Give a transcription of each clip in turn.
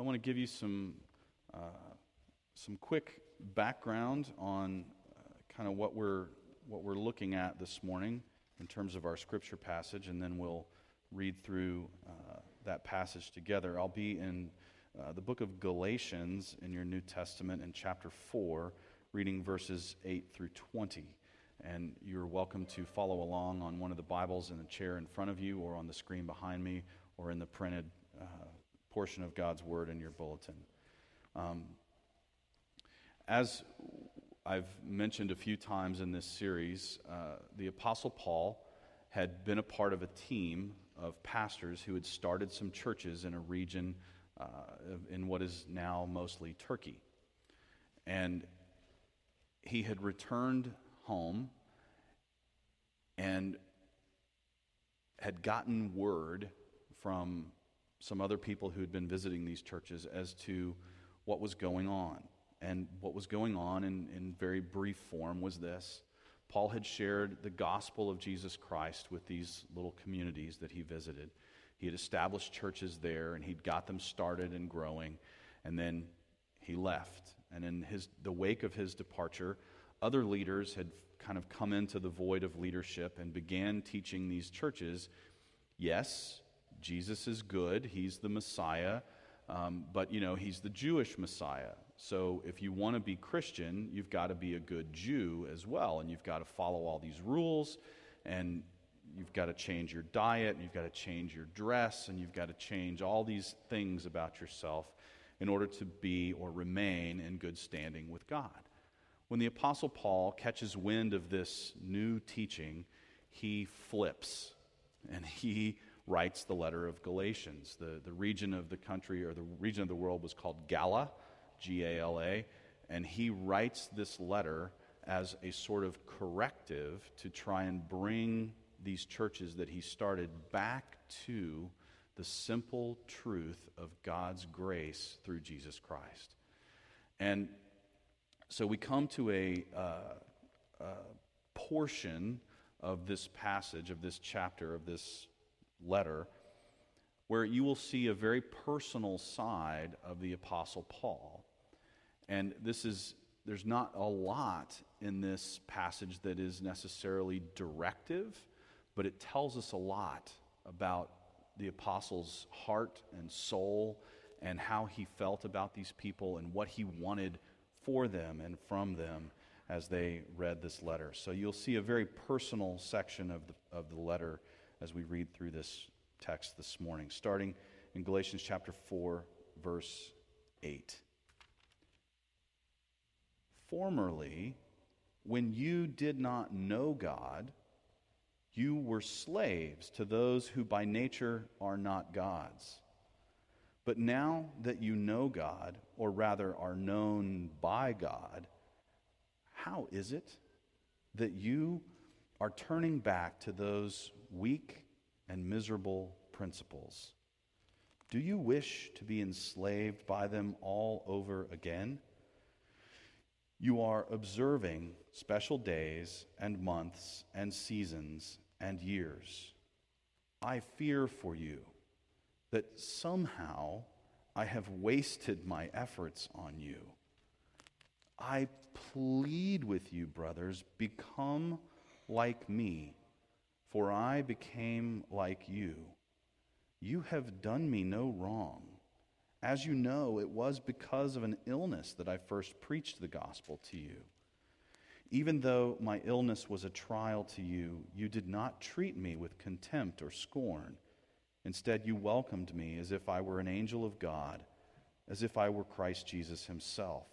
I want to give you some, uh, some quick background on uh, kind of what we're, what we're looking at this morning in terms of our scripture passage, and then we'll read through uh, that passage together. I'll be in uh, the book of Galatians in your New Testament in chapter 4, reading verses 8 through 20. And you're welcome to follow along on one of the Bibles in the chair in front of you, or on the screen behind me, or in the printed portion of God's Word in your bulletin. Um, as I've mentioned a few times in this series, uh, the Apostle Paul had been a part of a team of pastors who had started some churches in a region uh, in what is now mostly Turkey. And he had returned home and had gotten word from some other people who had been visiting these churches as to what was going on. And what was going on in, in very brief form was this Paul had shared the gospel of Jesus Christ with these little communities that he visited. He had established churches there and he'd got them started and growing. And then he left. And in his, the wake of his departure, other leaders had kind of come into the void of leadership and began teaching these churches yes, Jesus is good, he's the Messiah, um, but you know, he's the Jewish Messiah. So if you want to be Christian, you've got to be a good Jew as well, and you've got to follow all these rules, and you've got to change your diet, and you've got to change your dress, and you've got to change all these things about yourself in order to be or remain in good standing with God. When the Apostle Paul catches wind of this new teaching, he flips and he writes the letter of Galatians. The, the region of the country or the region of the world was called Gala, G A L A, and he writes this letter as a sort of corrective to try and bring these churches that he started back to the simple truth of God's grace through Jesus Christ. And so we come to a, uh, portion of this passage, of this chapter, of this letter, where you will see a very personal side of the Apostle Paul. And this is, there's not a lot in this passage that is necessarily directive, but it tells us a lot about the Apostle's heart and soul and how he felt about these people and what he wanted for them and from them as they read this letter. So you'll see a very personal section of the, of the letter as we read through this text this morning, starting in Galatians chapter 4, verse 8. Formerly, when you did not know God, you were slaves to those who by nature are not gods. But now that you know God, or rather are known by God, how is it that you are turning back to those weak and miserable principles? Do you wish to be enslaved by them all over again? You are observing special days and months and seasons and years. I fear for you that somehow I have wasted my efforts on you. I plead with you, brothers, become like me, for I became like you. You have done me no wrong. As you know, it was because of an illness that I first preached the gospel to you. Even though my illness was a trial to you, you did not treat me with contempt or scorn. Instead, you welcomed me as if I were an angel of God, as if I were Christ Jesus himself.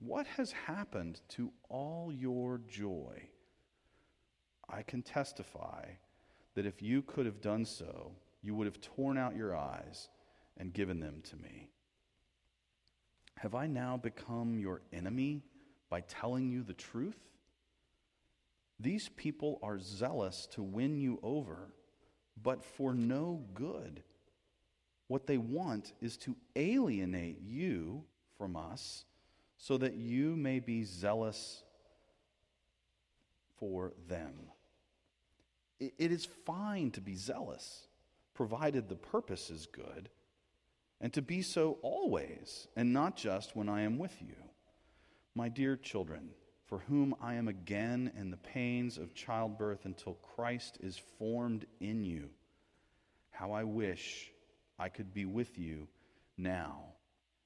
What has happened to all your joy? I can testify that if you could have done so, you would have torn out your eyes and given them to me. Have I now become your enemy by telling you the truth? These people are zealous to win you over but for no good. What they want is to alienate you from us so that you may be zealous for them. It is fine to be zealous, provided the purpose is good. and to be so always, and not just when I am with you. My dear children, for whom I am again in the pains of childbirth until Christ is formed in you. How I wish I could be with you now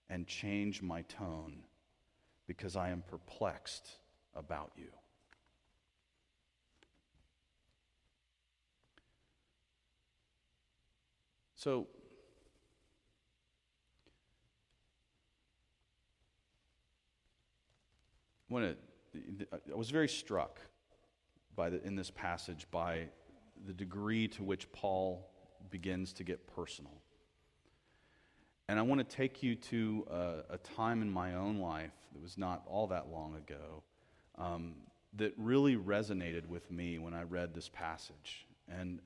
and change my tone because I am perplexed about you. So, I was very struck by the, in this passage by the degree to which Paul begins to get personal. And I want to take you to a, a time in my own life that was not all that long ago um, that really resonated with me when I read this passage. And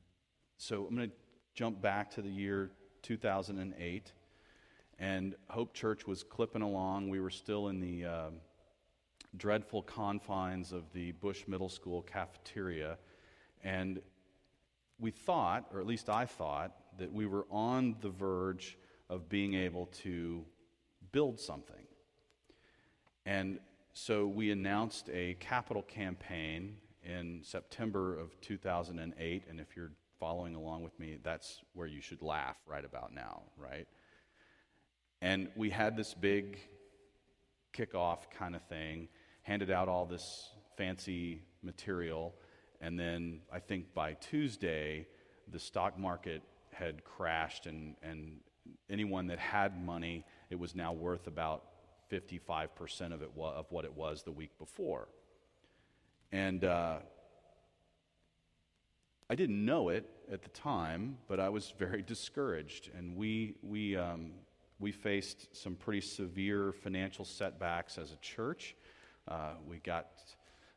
so I'm going to jump back to the year 2008, and Hope Church was clipping along. We were still in the uh, dreadful confines of the Bush Middle School cafeteria, and we thought, or at least I thought, that we were on the verge of being able to build something. And so we announced a capital campaign in September of 2008. And if you're following along with me, that's where you should laugh right about now, right? And we had this big kickoff kind of thing, handed out all this fancy material, and then I think by Tuesday, the stock market had crashed, and, and anyone that had money, it was now worth about 55% of, it, of what it was the week before. And uh, I didn't know it at the time, but I was very discouraged. And we, we, um, we faced some pretty severe financial setbacks as a church. Uh, we got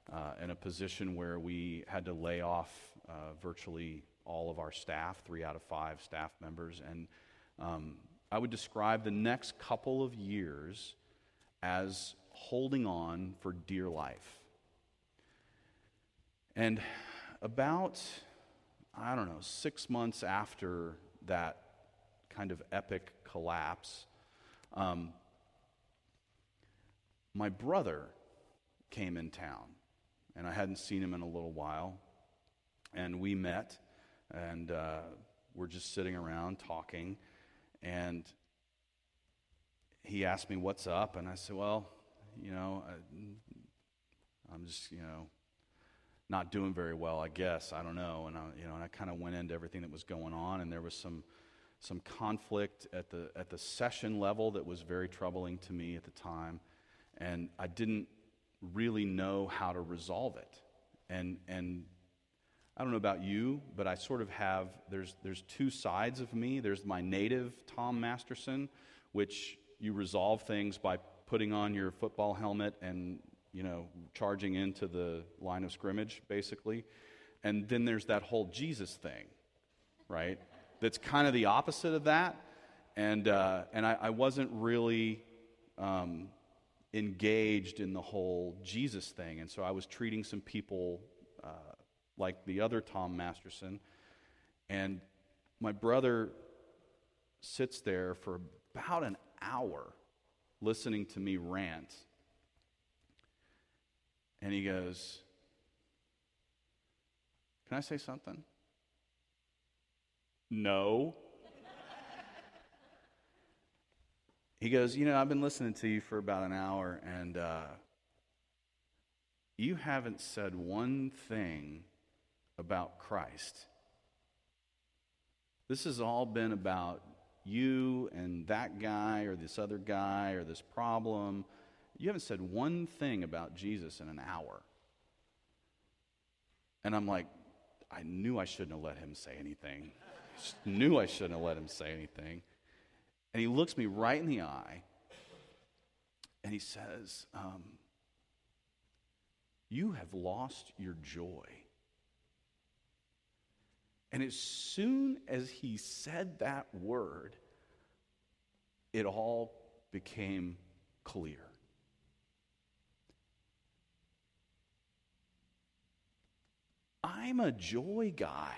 uh, in a position where we had to lay off uh, virtually all of our staff, three out of five staff members. And um, I would describe the next couple of years as holding on for dear life. And about, I don't know, six months after that kind of epic collapse, um, my brother came in town, and I hadn't seen him in a little while. And we met, and uh, we're just sitting around talking. And he asked me, What's up? And I said, Well, you know, I, am just, you know, not doing very well, I guess. I don't know. And I, you know, and I kind of went into everything that was going on, and there was some some conflict at the at the session level that was very troubling to me at the time, and I didn't really know how to resolve it. And and I don't know about you, but I sort of have there's there's two sides of me. There's my native Tom Masterson, which you resolve things by putting on your football helmet and you know charging into the line of scrimmage basically. And then there's that whole jesus thing right? That's kind of the opposite of that. And uh, and I, I, wasn't really um, engaged in the whole jesus thing. And so i was treating some people uh, like the other tom masterson. And my brother sits there for about an hour listening to me rant. And he goes, Can I say something? No. he goes, You know, I've been listening to you for about an hour, and uh, you haven't said one thing about Christ. This has all been about you and that guy or this other guy or this problem. You haven't said one thing about Jesus in an hour. And I'm like, I knew I shouldn't have let him say anything. Just knew I shouldn't have let him say anything. And he looks me right in the eye and he says, um, You have lost your joy. And as soon as he said that word, it all became clear. I'm a joy guy,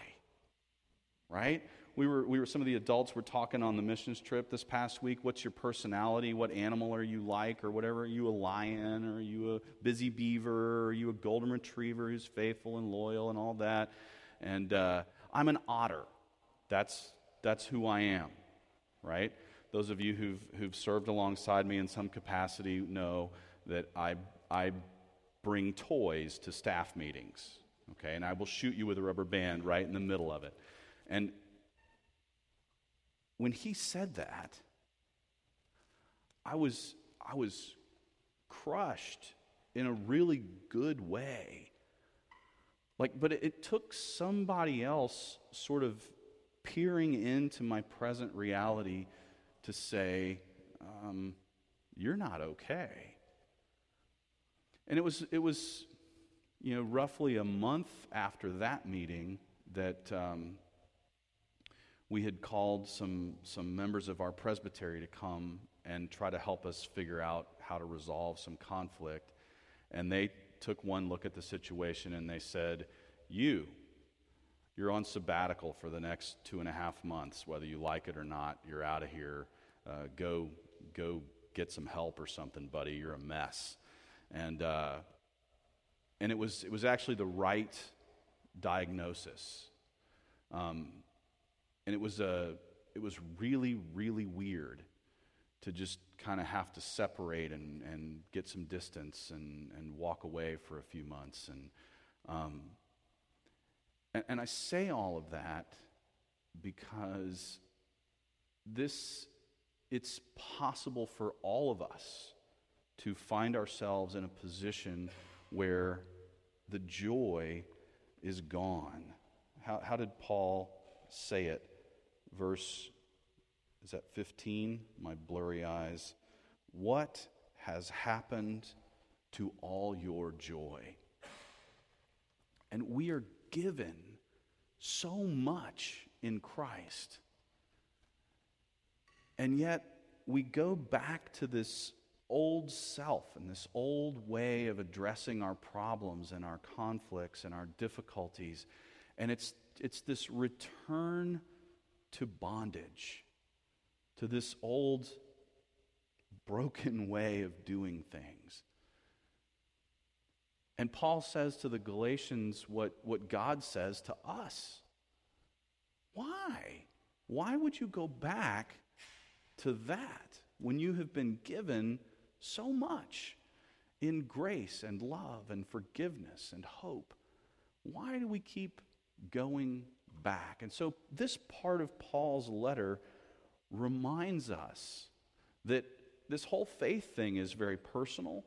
right? we were, we were, some of the adults were talking on the missions trip this past week. What's your personality? What animal are you like, or whatever? Are you a lion, or are you a busy beaver, or are you a golden retriever who's faithful and loyal and all that? And uh, I'm an otter. That's, that's who I am, right? Those of you who've, who've served alongside me in some capacity know that I, I bring toys to staff meetings, okay? And I will shoot you with a rubber band right in the middle of it. And when he said that, I was, I was crushed in a really good way. Like, but it, it took somebody else sort of peering into my present reality to say, um, You're not okay. And it was, it was, you know, roughly a month after that meeting that um, we had called some, some members of our presbytery to come and try to help us figure out how to resolve some conflict. And they took one look at the situation and they said, You, you're on sabbatical for the next two and a half months, whether you like it or not. You're out of here. Uh, go, go get some help or something, buddy. You're a mess. And, uh, and it, was, it was actually the right diagnosis. Um, and it was, a, it was really, really weird to just kind of have to separate and, and get some distance and, and walk away for a few months. And, um, and, and I say all of that because this, it's possible for all of us to find ourselves in a position where the joy is gone. How, how did Paul say it? Verse, is that 15? My blurry eyes. What has happened to all your joy? And we are given so much in Christ. And yet, we go back to this old self and this old way of addressing our problems and our conflicts and our difficulties. And it's, it's this return to bondage, to this old broken way of doing things. And Paul says to the Galatians what, what God says to us. Why? Why would you go back to that when you have been given so much in grace and love and forgiveness and hope. Why do we keep going back? And so, this part of Paul's letter reminds us that this whole faith thing is very personal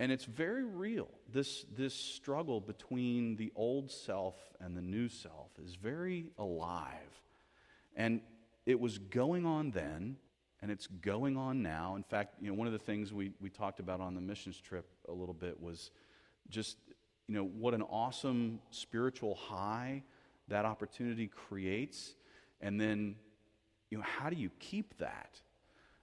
and it's very real. This, this struggle between the old self and the new self is very alive. And it was going on then, and it's going on now. In fact, you know, one of the things we, we talked about on the missions trip a little bit was just, you know, what an awesome spiritual high that opportunity creates. And then, you know, how do you keep that?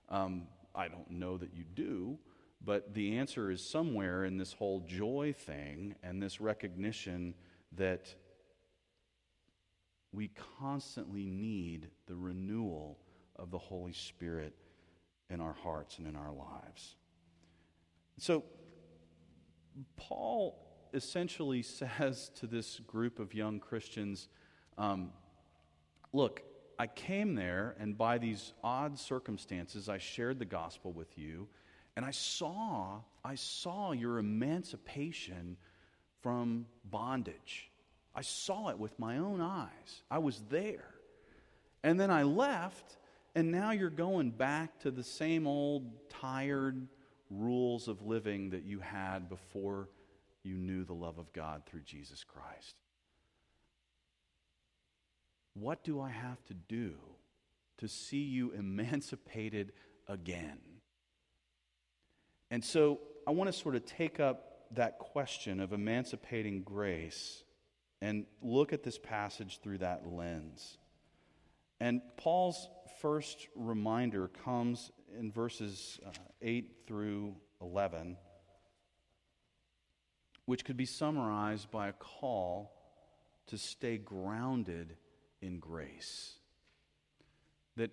Um, I don't know that you do, but the answer is somewhere in this whole joy thing and this recognition that we constantly need the renewal of the Holy Spirit in our hearts and in our lives. So, Paul essentially says to this group of young Christians um, Look, I came there, and by these odd circumstances, I shared the gospel with you, and I saw, I saw your emancipation from bondage. I saw it with my own eyes. I was there. And then I left, and now you're going back to the same old tired rules of living that you had before you knew the love of God through Jesus Christ. What do I have to do to see you emancipated again? And so I want to sort of take up that question of emancipating grace and look at this passage through that lens. And Paul's first reminder comes in verses uh, 8 through 11, which could be summarized by a call to stay grounded in grace. that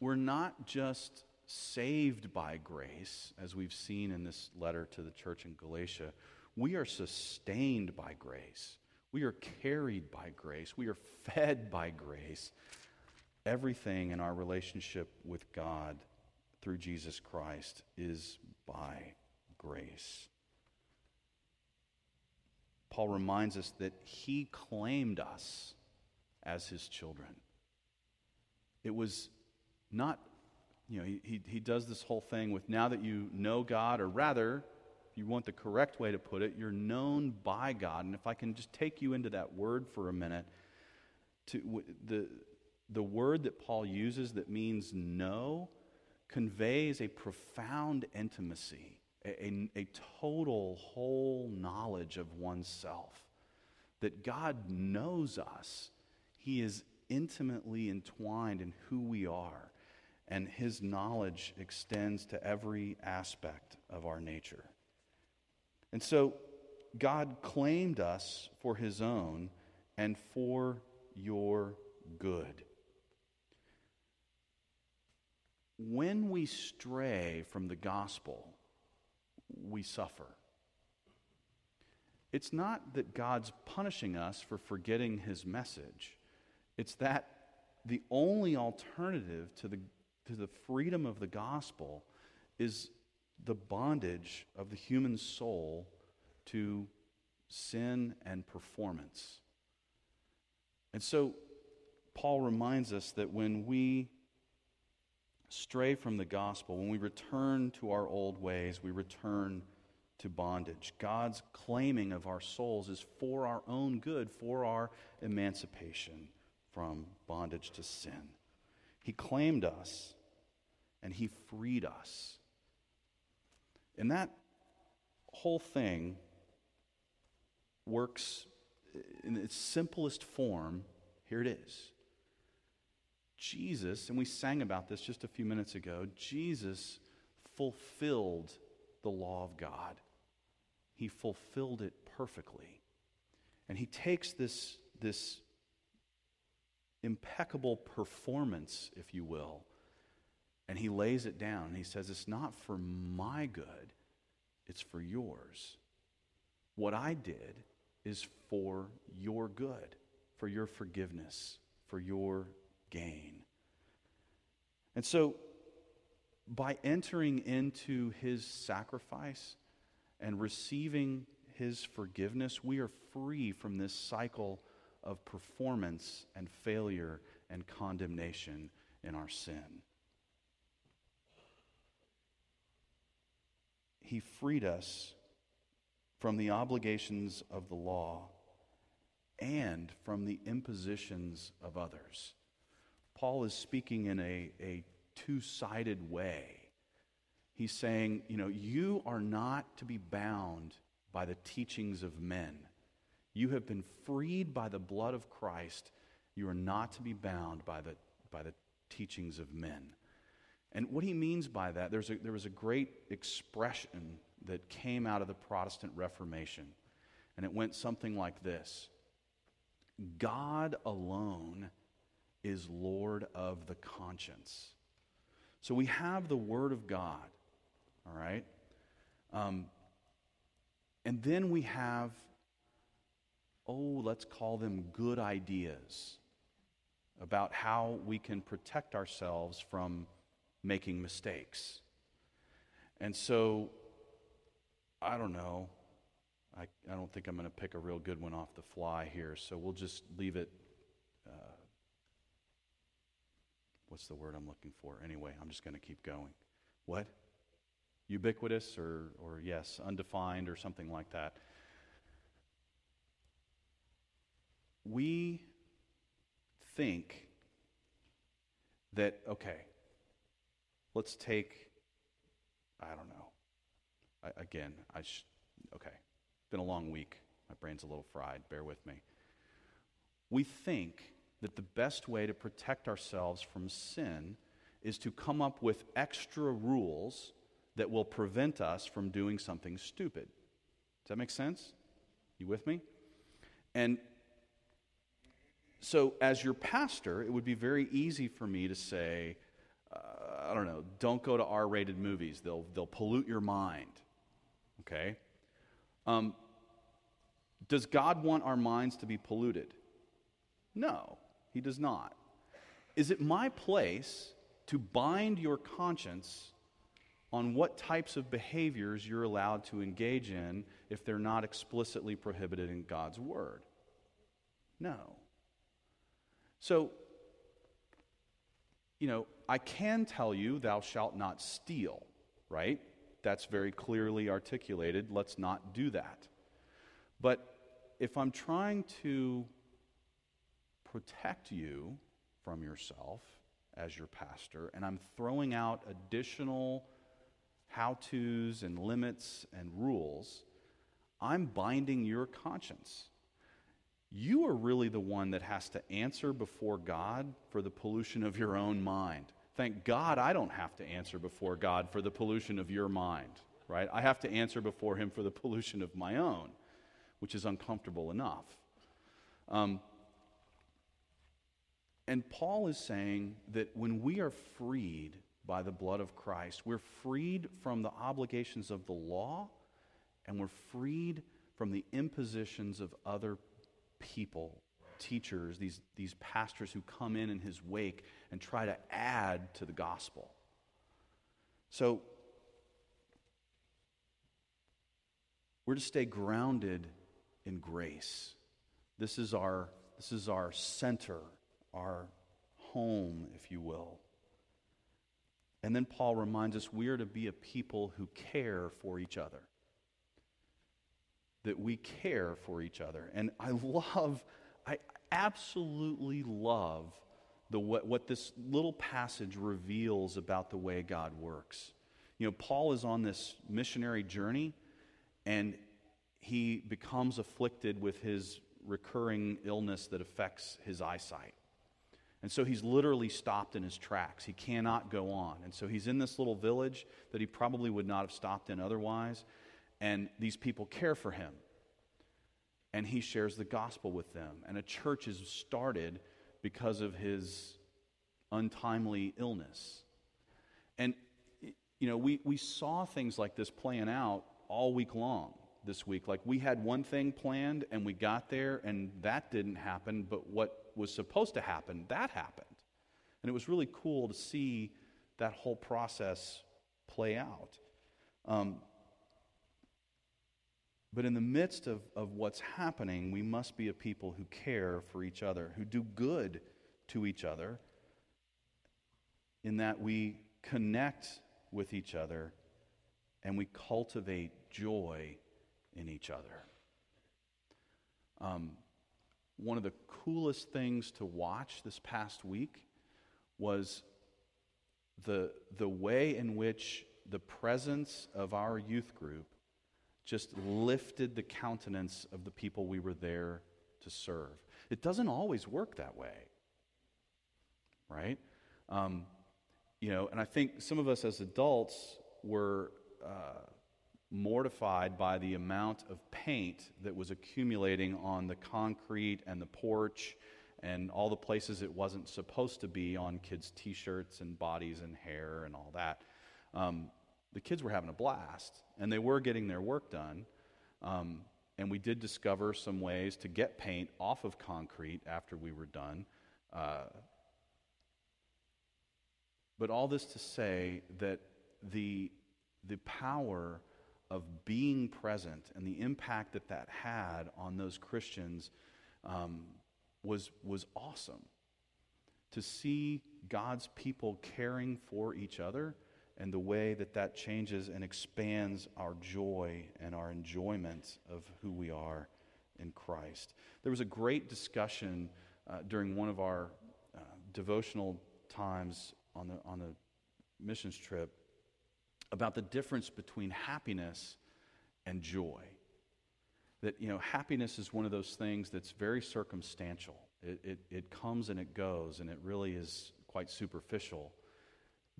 we're not just saved by grace, as we've seen in this letter to the church in Galatia, we are sustained by grace. We are carried by grace. We are fed by grace. Everything in our relationship with God through Jesus Christ is by grace. Paul reminds us that he claimed us as his children. It was not, you know, he, he, does this whole thing with now that you know God, or rather, if you want the correct way to put it, you're known by God. And if I can just take you into that word for a minute, to the, the word that Paul uses that means know conveys a profound intimacy, a, a, a total, whole knowledge of oneself. That God knows us, He is intimately entwined in who we are, and His knowledge extends to every aspect of our nature. And so, God claimed us for His own and for your good. When we stray from the gospel, we suffer. It's not that God's punishing us for forgetting his message. It's that the only alternative to the, to the freedom of the gospel is the bondage of the human soul to sin and performance. And so, Paul reminds us that when we stray from the gospel, when we return to our old ways, we return to bondage. God's claiming of our souls is for our own good, for our emancipation from bondage to sin. He claimed us and He freed us. And that whole thing works in its simplest form. Here it is Jesus, and we sang about this just a few minutes ago, Jesus fulfilled the law of God. He fulfilled it perfectly. And he takes this, this impeccable performance, if you will, and he lays it down. And he says, It's not for my good, it's for yours. What I did is for your good, for your forgiveness, for your gain. And so, by entering into his sacrifice and receiving his forgiveness, we are free from this cycle of performance and failure and condemnation in our sin. He freed us from the obligations of the law and from the impositions of others. Paul is speaking in a, a two sided way. He's saying, you know, you are not to be bound by the teachings of men. You have been freed by the blood of Christ. You are not to be bound by the, by the teachings of men. And what he means by that, there's a, there was a great expression that came out of the Protestant Reformation. And it went something like this God alone is Lord of the conscience. So we have the Word of God, all right? Um, and then we have, oh, let's call them good ideas about how we can protect ourselves from making mistakes. And so, I don't know. I, I don't think I'm going to pick a real good one off the fly here, so we'll just leave it what's the word I'm looking for? Anyway, I'm just going to keep going. What? Ubiquitous or, or yes, undefined or something like that. We think that, okay, let's take, I don't know. I, again, I sh- okay, It's been a long week. My brain's a little fried. Bear with me. We think that the best way to protect ourselves from sin is to come up with extra rules that will prevent us from doing something stupid. Does that make sense? You with me? And so, as your pastor, it would be very easy for me to say, uh, I don't know, don't go to R rated movies. They'll, they'll pollute your mind. Okay? Um, does God want our minds to be polluted? No, He does not. Is it my place to bind your conscience on what types of behaviors you're allowed to engage in if they're not explicitly prohibited in God's Word? No. So, you know, I can tell you, thou shalt not steal, right? That's very clearly articulated. Let's not do that. But if I'm trying to protect you from yourself as your pastor, and I'm throwing out additional how to's and limits and rules, I'm binding your conscience you are really the one that has to answer before God for the pollution of your own mind. Thank God I don't have to answer before God for the pollution of your mind, right? I have to answer before Him for the pollution of my own, which is uncomfortable enough. Um, and Paul is saying that when we are freed by the blood of Christ, we're freed from the obligations of the law and we're freed from the impositions of other people, teachers, these, these pastors who come in in his wake and try to add to the gospel. So, we're to stay grounded in grace. This is our, this is our center, our home, if you will. And then Paul reminds us we are to be a people who care for each other that we care for each other. And I love, I absolutely love the, what, what this little passage reveals about the way God works. You know, Paul is on this missionary journey and he becomes afflicted with his recurring illness that affects his eyesight. And so he's literally stopped in his tracks. He cannot go on. And so he's in this little village that he probably would not have stopped in otherwise and these people care for him. And he shares the gospel with them. And a church is started because of his untimely illness. And, you know, we, we saw things like this playing out all week long this week. Like we had one thing planned and we got there and that didn't happen, but what was supposed to happen, that happened. And it was really cool to see that whole process play out. Um, but in the midst of, of what's happening, we must be a people who care for each other, who do good to each other, in that we connect with each other and we cultivate joy in each other. Um, one of the coolest things to watch this past week was the, the way in which the presence of our youth group just lifted the countenance of the people we were there to serve. It doesn't always work that way, right? Um, you know, and I think some of us as adults were uh, mortified by the amount of paint that was accumulating on the concrete and the porch and all the places it wasn't supposed to be on kids' t shirts and bodies and hair and all that. Um, the kids were having a blast and they were getting their work done. Um, and we did discover some ways to get paint off of concrete after we were done. Uh, but all this to say that the, the power of being present and the impact that that had on those Christians um, was, was awesome. To see God's people caring for each other and the way that that changes and expands our joy and our enjoyment of who we are in Christ. There was a great discussion uh, during one of our uh, devotional times on the, on the missions trip about the difference between happiness and joy. That, you know, happiness is one of those things that's very circumstantial. It, it, it comes and it goes, and it really is quite superficial.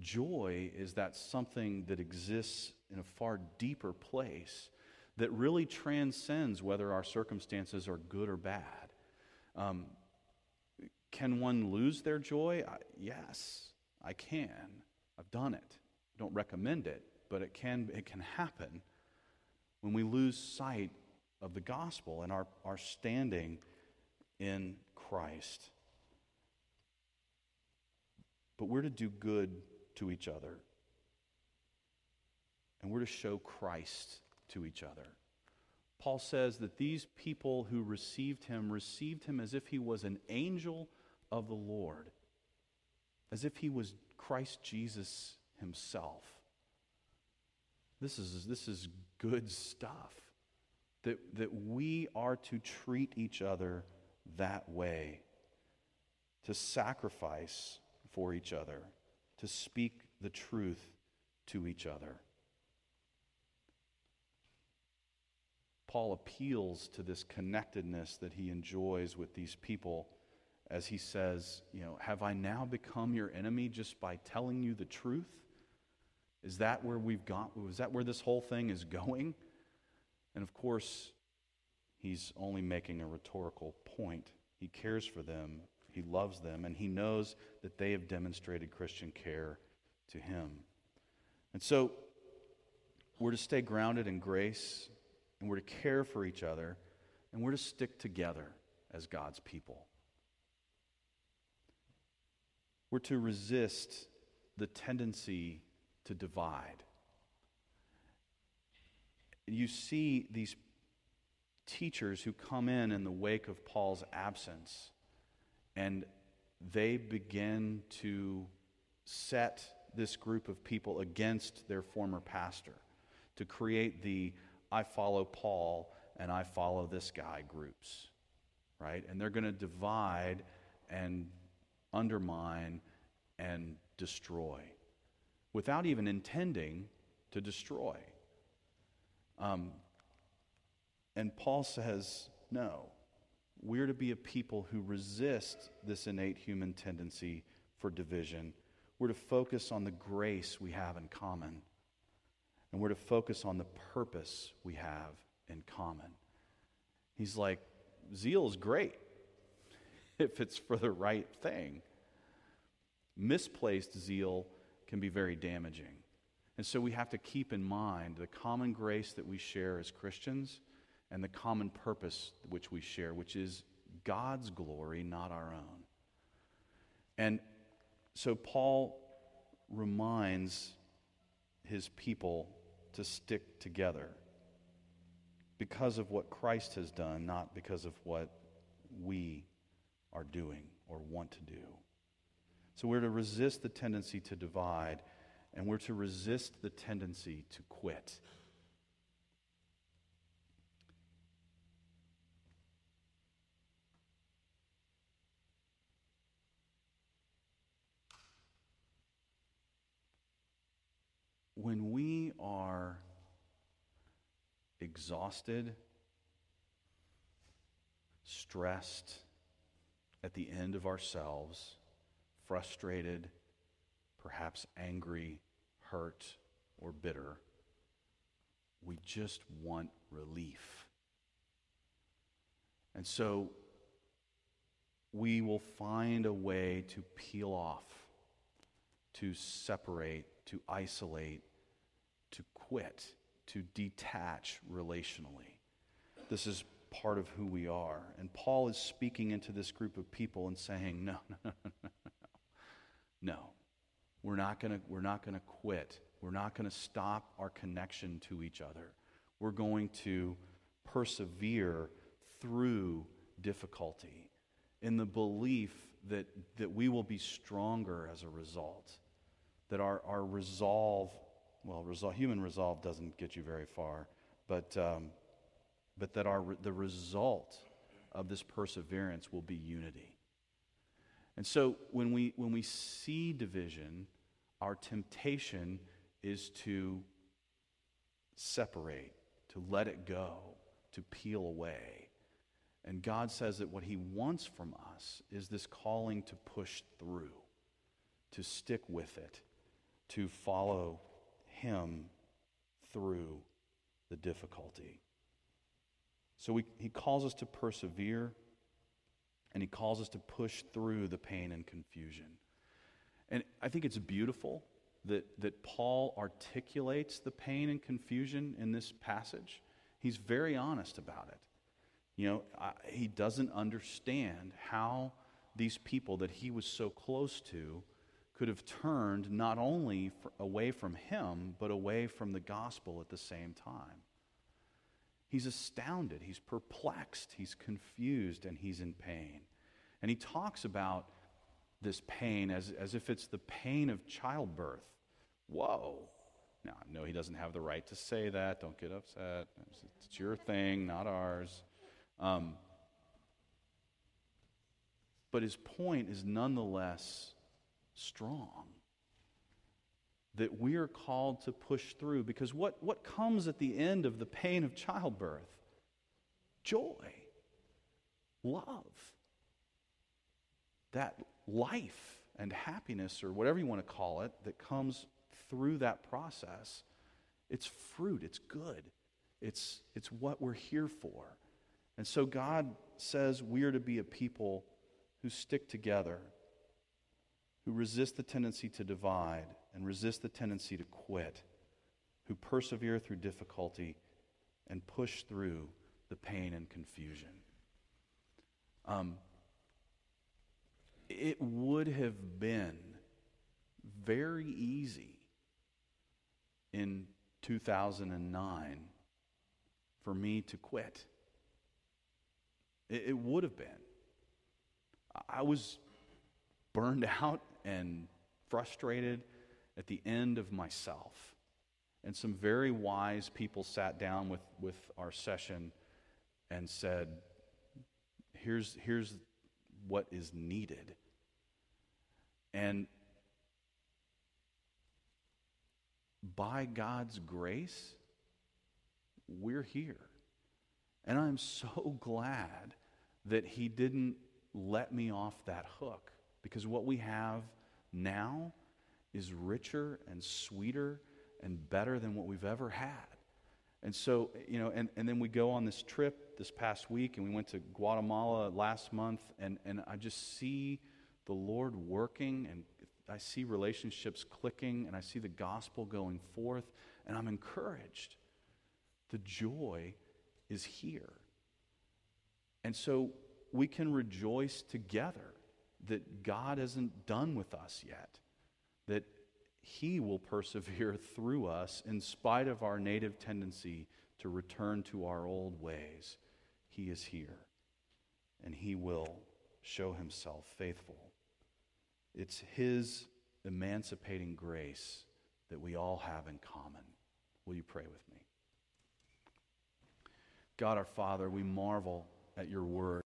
Joy is that something that exists in a far deeper place that really transcends whether our circumstances are good or bad. Um, can one lose their joy? I, yes, I can. I've done it. Don't recommend it, but it can, it can happen when we lose sight of the gospel and our, our standing in Christ. But we're to do good to each other. And we're to show Christ to each other. Paul says that these people who received him received him as if he was an angel of the Lord, as if he was Christ Jesus himself. This is, this is good stuff. That, that we are to treat each other that way, to sacrifice for each other, to speak the truth to each other. Paul appeals to this connectedness that he enjoys with these people as he says, You know, have I now become your enemy just by telling you the truth? Is that where we've got? Is that where this whole thing is going? And of course, he's only making a rhetorical point. He cares for them, he loves them, and he knows that they have demonstrated Christian care to him. And so, we're to stay grounded in grace, and we're to care for each other, and we're to stick together as God's people. We're to resist the tendency to divide. You see these teachers who come in in the wake of Paul's absence and they begin to set this group of people against their former pastor to create the I follow Paul and I follow this guy groups, right? And they're going to divide and undermine and destroy without even intending to destroy. Um, and Paul says, no, we're to be a people who resist this innate human tendency for division. We're to focus on the grace we have in common. And we're to focus on the purpose we have in common. He's like, zeal is great if it's for the right thing. Misplaced zeal can be very damaging. And so we have to keep in mind the common grace that we share as Christians and the common purpose which we share, which is God's glory, not our own. And so Paul reminds his people to stick together because of what Christ has done, not because of what we are doing or want to do. So we're to resist the tendency to divide, and we're to resist the tendency to quit. when we are exhausted, stressed, at the end of ourselves, frustrated, perhaps angry, hurt, or bitter, we just want relief. And so we will find a way to peel off, to separate, to isolate, to quit, to detach relationally. This is part of who we are. And Paul is speaking into this group of people and saying, no, no, no, no. No. We're not going to quit. We're not going to stop our connection to each other. We're going to persevere through difficulty in the belief that, that we will be stronger as a result that our, our resolve, well, resolve, human resolve doesn't get you very far, but, um, but that our, the result of this perseverance will be unity. And so when we, when we see division, our temptation is to separate, to let it go, to peel away. And God says that what He wants from us is this calling to push through, to stick with it, to follow Him through the difficulty. So we, He calls us to persevere, And he calls us to push through the pain and confusion. And I think it's beautiful that, that Paul articulates the pain and confusion in this passage. He's very honest about it. You know, I, he doesn't understand how these people that he was so close to could have turned not only for, away from him, but away from the gospel at the same time. He's astounded, he's perplexed, he's confused, and he's in pain. And he talks about this pain as, as if it's the pain of childbirth. Whoa. Now, I know he doesn't have the right to say that. Don't get upset. It's your thing, not ours. Um, but his point is nonetheless strong. That we are called to push through because what, what comes at the end of the pain of childbirth? Joy, love, that life and happiness, or whatever you want to call it, that comes through that process. It's fruit, it's good, it's, it's what we're here for. And so God says we are to be a people who stick together who resist the tendency to divide and resist the tendency to quit, who persevere through difficulty and push through the pain and confusion. Um, it would have been very easy in 2009 for me to quit. It, it would have been. I was burned out and frustrated at the end of myself. And some very wise people sat down with, with our session and said, here's, here's what is needed. And by God's grace, we're here. And I'm so glad that He didn't let me off that hook because what we have now is richer and sweeter and better than what we've ever had. And so, you know, and, and then we go on this trip this past week, and we went to Guatemala last month, and, and I just see the Lord working, and I see relationships clicking, and I see the gospel going forth, and I'm encouraged. The joy is here. And so we can rejoice together that God isn't done with us yet, that He will persevere through us in spite of our native tendency to return to our old ways. He is here, and He will show Himself faithful. It's His emancipating grace that we all have in common. Will you pray with me? God our Father, we marvel at your word.